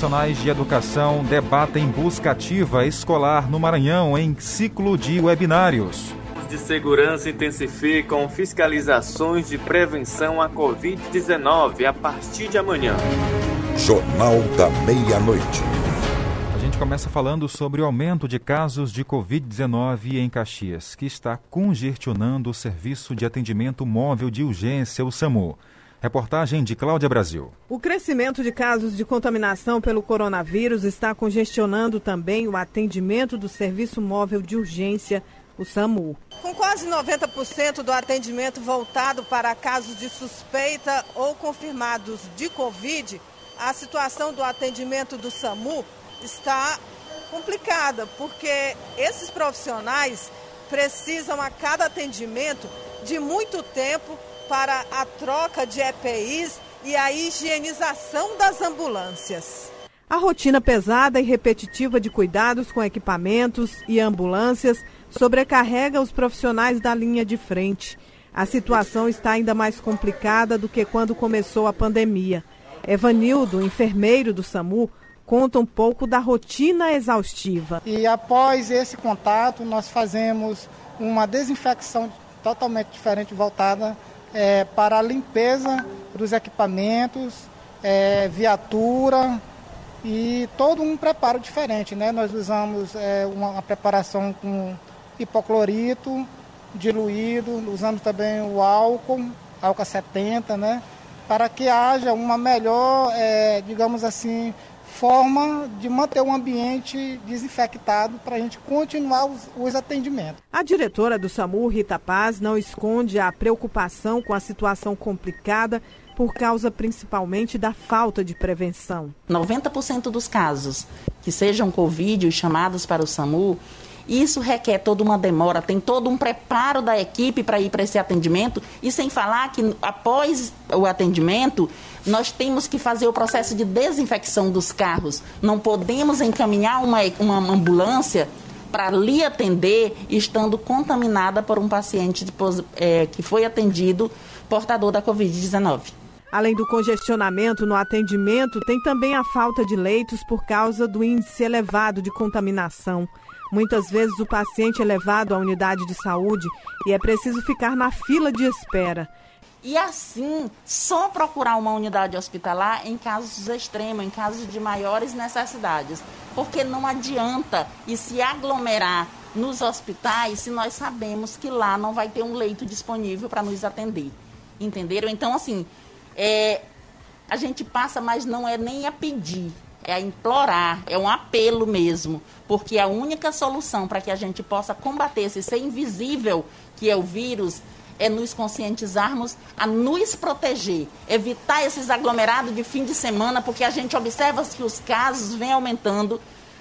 Profissionais de educação debatem busca ativa escolar no Maranhão em ciclo de webinários. De segurança intensificam fiscalizações de prevenção à Covid-19 a partir de amanhã. Jornal da Meia-Noite. A gente começa falando sobre o aumento de casos de Covid-19 em Caxias, que está congestionando o serviço de atendimento móvel de urgência, o SAMU. Reportagem de Cláudia Brasil. O crescimento de casos de contaminação pelo coronavírus está congestionando também o atendimento do Serviço Móvel de Urgência, o SAMU. Com quase 90% do atendimento voltado para casos de suspeita ou confirmados de Covid, a situação do atendimento do SAMU está complicada, porque esses profissionais precisam a cada atendimento de muito tempo para a troca de EPIs e a higienização das ambulâncias. A rotina pesada e repetitiva de cuidados com equipamentos e ambulâncias sobrecarrega os profissionais da linha de frente. A situação está ainda mais complicada do que quando começou a pandemia. Evanildo, enfermeiro do SAMU, conta um pouco da rotina exaustiva. E após esse contato, nós fazemos uma desinfecção totalmente diferente, voltada é, para a limpeza dos equipamentos, é, viatura e todo um preparo diferente. Né? Nós usamos é, uma, uma, preparação com hipoclorito diluído, usamos também o álcool, álcool 70, né? para que haja uma melhor, é, digamos assim, forma de manter o ambiente desinfectado para a gente continuar os, os, atendimentos. A diretora do SAMU, Rita Paz, não esconde a preocupação com a situação complicada por causa principalmente da falta de prevenção. 90% dos casos que sejam Covid e chamados para o SAMU isso requer toda uma demora, tem todo um preparo da equipe para ir para esse atendimento e sem falar que após o atendimento nós temos que fazer o processo de desinfecção dos carros. Não podemos encaminhar uma, uma ambulância para lhe atender estando contaminada por um paciente de, é, que foi atendido portador da Covid-19. Além do congestionamento no atendimento, tem também a falta de leitos por causa do índice elevado de contaminação. Muitas vezes o paciente é levado à unidade de saúde e é preciso ficar na fila de espera. E assim, só procurar uma unidade hospitalar em casos extremos, em casos de maiores necessidades. Porque não adianta e se aglomerar nos hospitais se nós sabemos que lá não vai ter um leito disponível para nos atender. Entenderam? Então, assim, é, a gente passa, mas não é nem a pedir é a implorar, é um apelo mesmo, porque a única solução para que a gente possa combater esse ser invisível que é o vírus é nos conscientizarmos a nos proteger, evitar esses aglomerados de fim de semana, porque a gente observa que os casos vêm aumentando,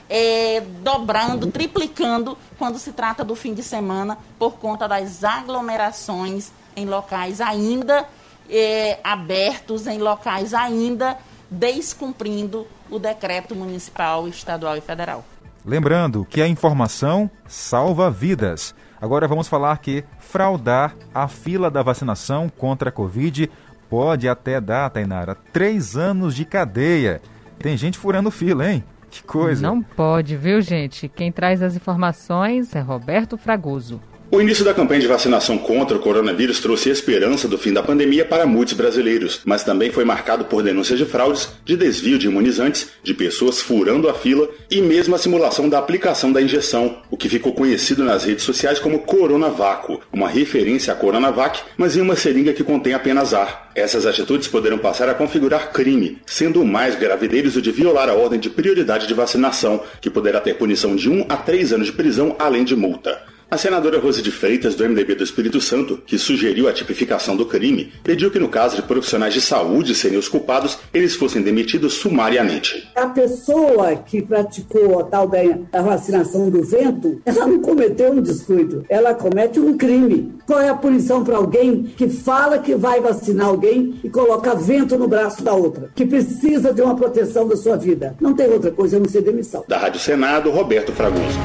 é, dobrando, triplicando quando se trata do fim de semana, por conta das aglomerações em locais ainda é, abertos, em locais ainda descumprindo o decreto municipal, estadual e federal. Lembrando que a informação salva vidas. Agora vamos falar que fraudar a fila da vacinação contra a Covid pode até dar, Tainara, três anos de cadeia. Tem gente furando fila, hein? Que coisa. Não pode, viu, gente? Quem traz as informações é Roberto Fragoso. O início da campanha de vacinação contra o coronavírus trouxe esperança do fim da pandemia para muitos brasileiros, mas também foi marcado por denúncias de fraudes, de desvio de imunizantes, de pessoas furando a fila e mesmo a simulação da aplicação da injeção, o que ficou conhecido nas redes sociais como Coronavaco, uma referência à Coronavac, mas em uma seringa que contém apenas ar. Essas atitudes poderão passar a configurar crime, sendo o mais grave deles o de violar a ordem de prioridade de vacinação, que poderá ter punição de 1 a 3 anos de prisão, além de multa. A senadora Rose de Freitas, do MDB do Espírito Santo, que sugeriu a tipificação do crime, pediu que no caso de profissionais de saúde serem os culpados, eles fossem demitidos sumariamente. A pessoa que praticou a tal da, vacinação do vento, ela não cometeu um descuido, ela comete um crime. Qual é a punição para alguém que fala que vai vacinar alguém e coloca vento no braço da outra, que precisa de uma proteção da sua vida? Não tem outra coisa a não ser demissão. Da Rádio Senado, Roberto Fragoso.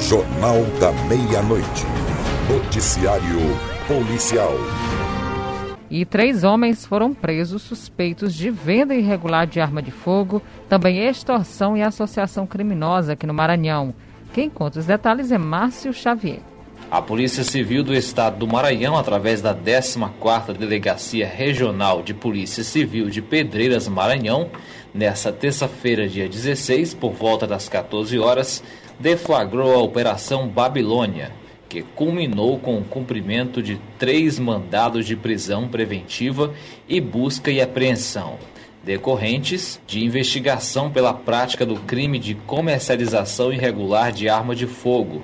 Jornal da Meia-Noite. Noticiário Policial. e três homens foram presos suspeitos de venda irregular de arma de fogo, também extorsão e associação criminosa aqui no Maranhão. Quem conta os detalhes é Márcio Xavier. A Polícia Civil do Estado do Maranhão, através da 14ª Delegacia Regional de Polícia Civil de Pedreiras, Maranhão, nesta terça-feira, dia 16, por volta das 14 horas, deflagrou a Operação Babilônia, que culminou com o cumprimento de três mandados de prisão preventiva e busca e apreensão, decorrentes de investigação pela prática do crime de comercialização irregular de arma de fogo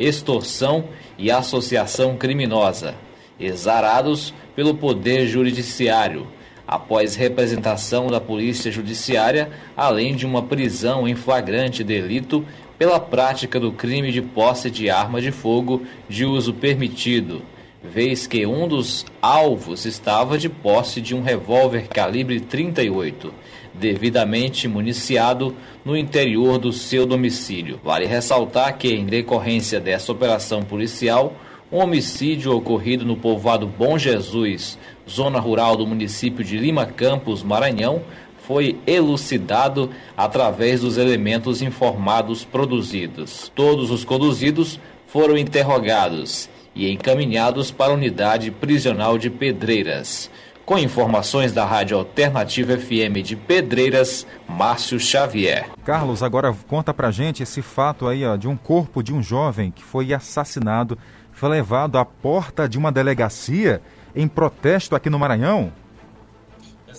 extorsão e associação criminosa, exarados pelo Poder Judiciário, após representação da Polícia Judiciária, além de uma prisão em flagrante delito pela prática do crime de posse de arma de fogo de uso permitido, vez que um dos alvos estava de posse de um revólver calibre 38 devidamente municiado no interior do seu domicílio. Vale ressaltar que, em decorrência dessa operação policial, um homicídio ocorrido no povoado Bom Jesus, zona rural do município de Lima Campos, Maranhão, foi elucidado através dos elementos informados produzidos. Todos os conduzidos foram interrogados e encaminhados para a unidade prisional de Pedreiras. Com informações da Rádio Alternativa FM de Pedreiras, Márcio Xavier. Carlos, agora conta pra gente esse fato aí ó, de um corpo de um jovem que foi assassinado, foi levado à porta de uma delegacia em protesto aqui no Maranhão.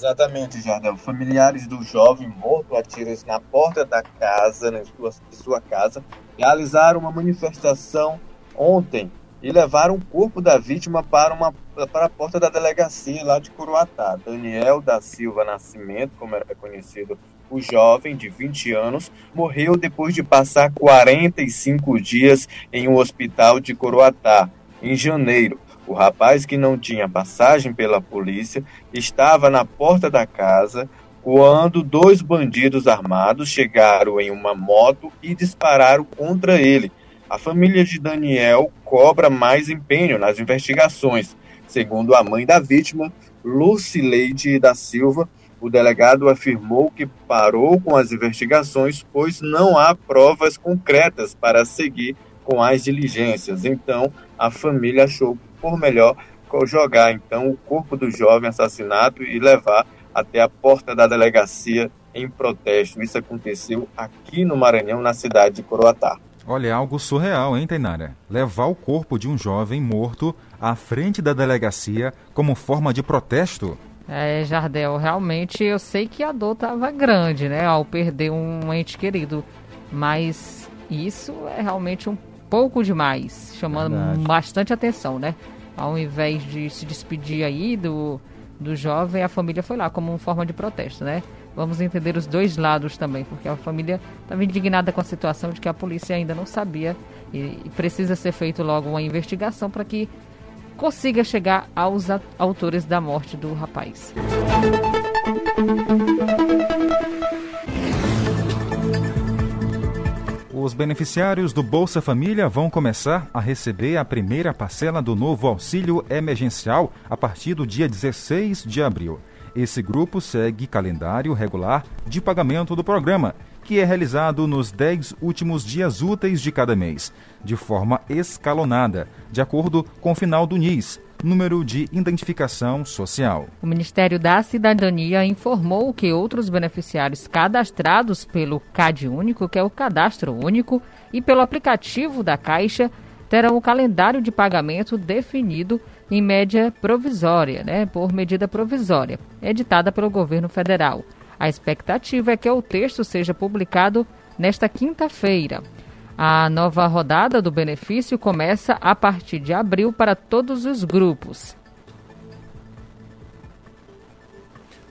Exatamente, Jardel. Familiares do jovem morto a tiros na porta da casa, na sua, sua casa, realizaram uma manifestação ontem e levaram o corpo da vítima para, uma, para a porta da delegacia lá de Curuatá. Daniel da Silva Nascimento, como era conhecido o jovem de 20 anos, morreu depois de passar 45 dias em um hospital de Coroatá, em janeiro. O rapaz, que não tinha passagem pela polícia, estava na porta da casa quando dois bandidos armados chegaram em uma moto e dispararam contra ele a família de Daniel cobra mais empenho nas investigações. Segundo a mãe da vítima, Lucileide da Silva, o delegado afirmou que parou com as investigações, pois não há provas concretas para seguir com as diligências. Então, a família achou por melhor jogar então o corpo do jovem assassinado e levar até a porta da delegacia em protesto. Isso aconteceu aqui no Maranhão, na cidade de Coroatá. Olha, é algo surreal, hein, Tainara? Levar o corpo de um jovem morto à frente da delegacia como forma de protesto. É, Jardel, realmente eu sei que a dor estava grande, né, ao perder um ente querido. Mas isso é realmente um pouco demais, chamando Verdade. bastante atenção, né? Ao invés de se despedir aí do, do jovem, a família foi lá como uma forma de protesto, né? Vamos entender os dois lados também, porque a família estava indignada com a situação de que a polícia ainda não sabia e, e precisa ser feito logo uma investigação para que consiga chegar aos autores da morte do rapaz. Beneficiários do Bolsa Família vão começar a receber a primeira parcela do novo auxílio emergencial a partir do dia 16 de abril. Esse grupo segue calendário regular de pagamento do programa, que é realizado nos 10 últimos dias úteis de cada mês, de forma escalonada, de acordo com o final do NIS, número de identificação social. O Ministério da Cidadania informou que outros beneficiários cadastrados pelo CAD Único, que é o Cadastro Único, e pelo aplicativo da Caixa, terão o calendário de pagamento definido em média provisória, né, por medida provisória, editada pelo governo federal. A expectativa é que o texto seja publicado nesta quinta-feira. A nova rodada do benefício começa a partir de abril para todos os grupos.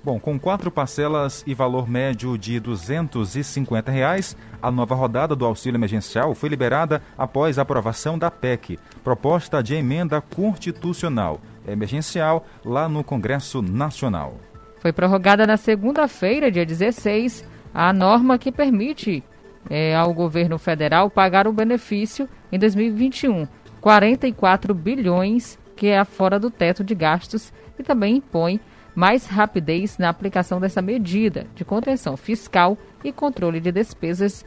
Bom, com quatro parcelas e valor médio de 250 reais, a nova rodada do auxílio emergencial foi liberada após a aprovação da PEC, proposta de emenda constitucional emergencial, lá no Congresso Nacional. Foi prorrogada na segunda-feira, dia 16, a norma que permite é, ao governo federal pagar o benefício em 2021, 44 bilhões que é fora do teto de gastos e também impõe mais rapidez na aplicação dessa medida de contenção fiscal e controle de despesas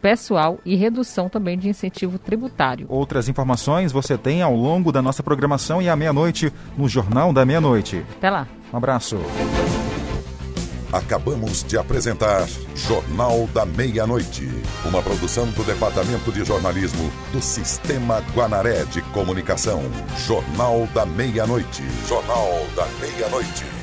pessoal e redução também de incentivo tributário. Outras informações você tem ao longo da nossa programação e à meia-noite no Jornal da Meia-Noite. Até lá. Um abraço. Acabamos de apresentar Jornal da Meia-Noite, uma produção do Departamento de Jornalismo do Sistema Guanaré de Comunicação. Jornal da Meia-Noite. Jornal da Meia-Noite.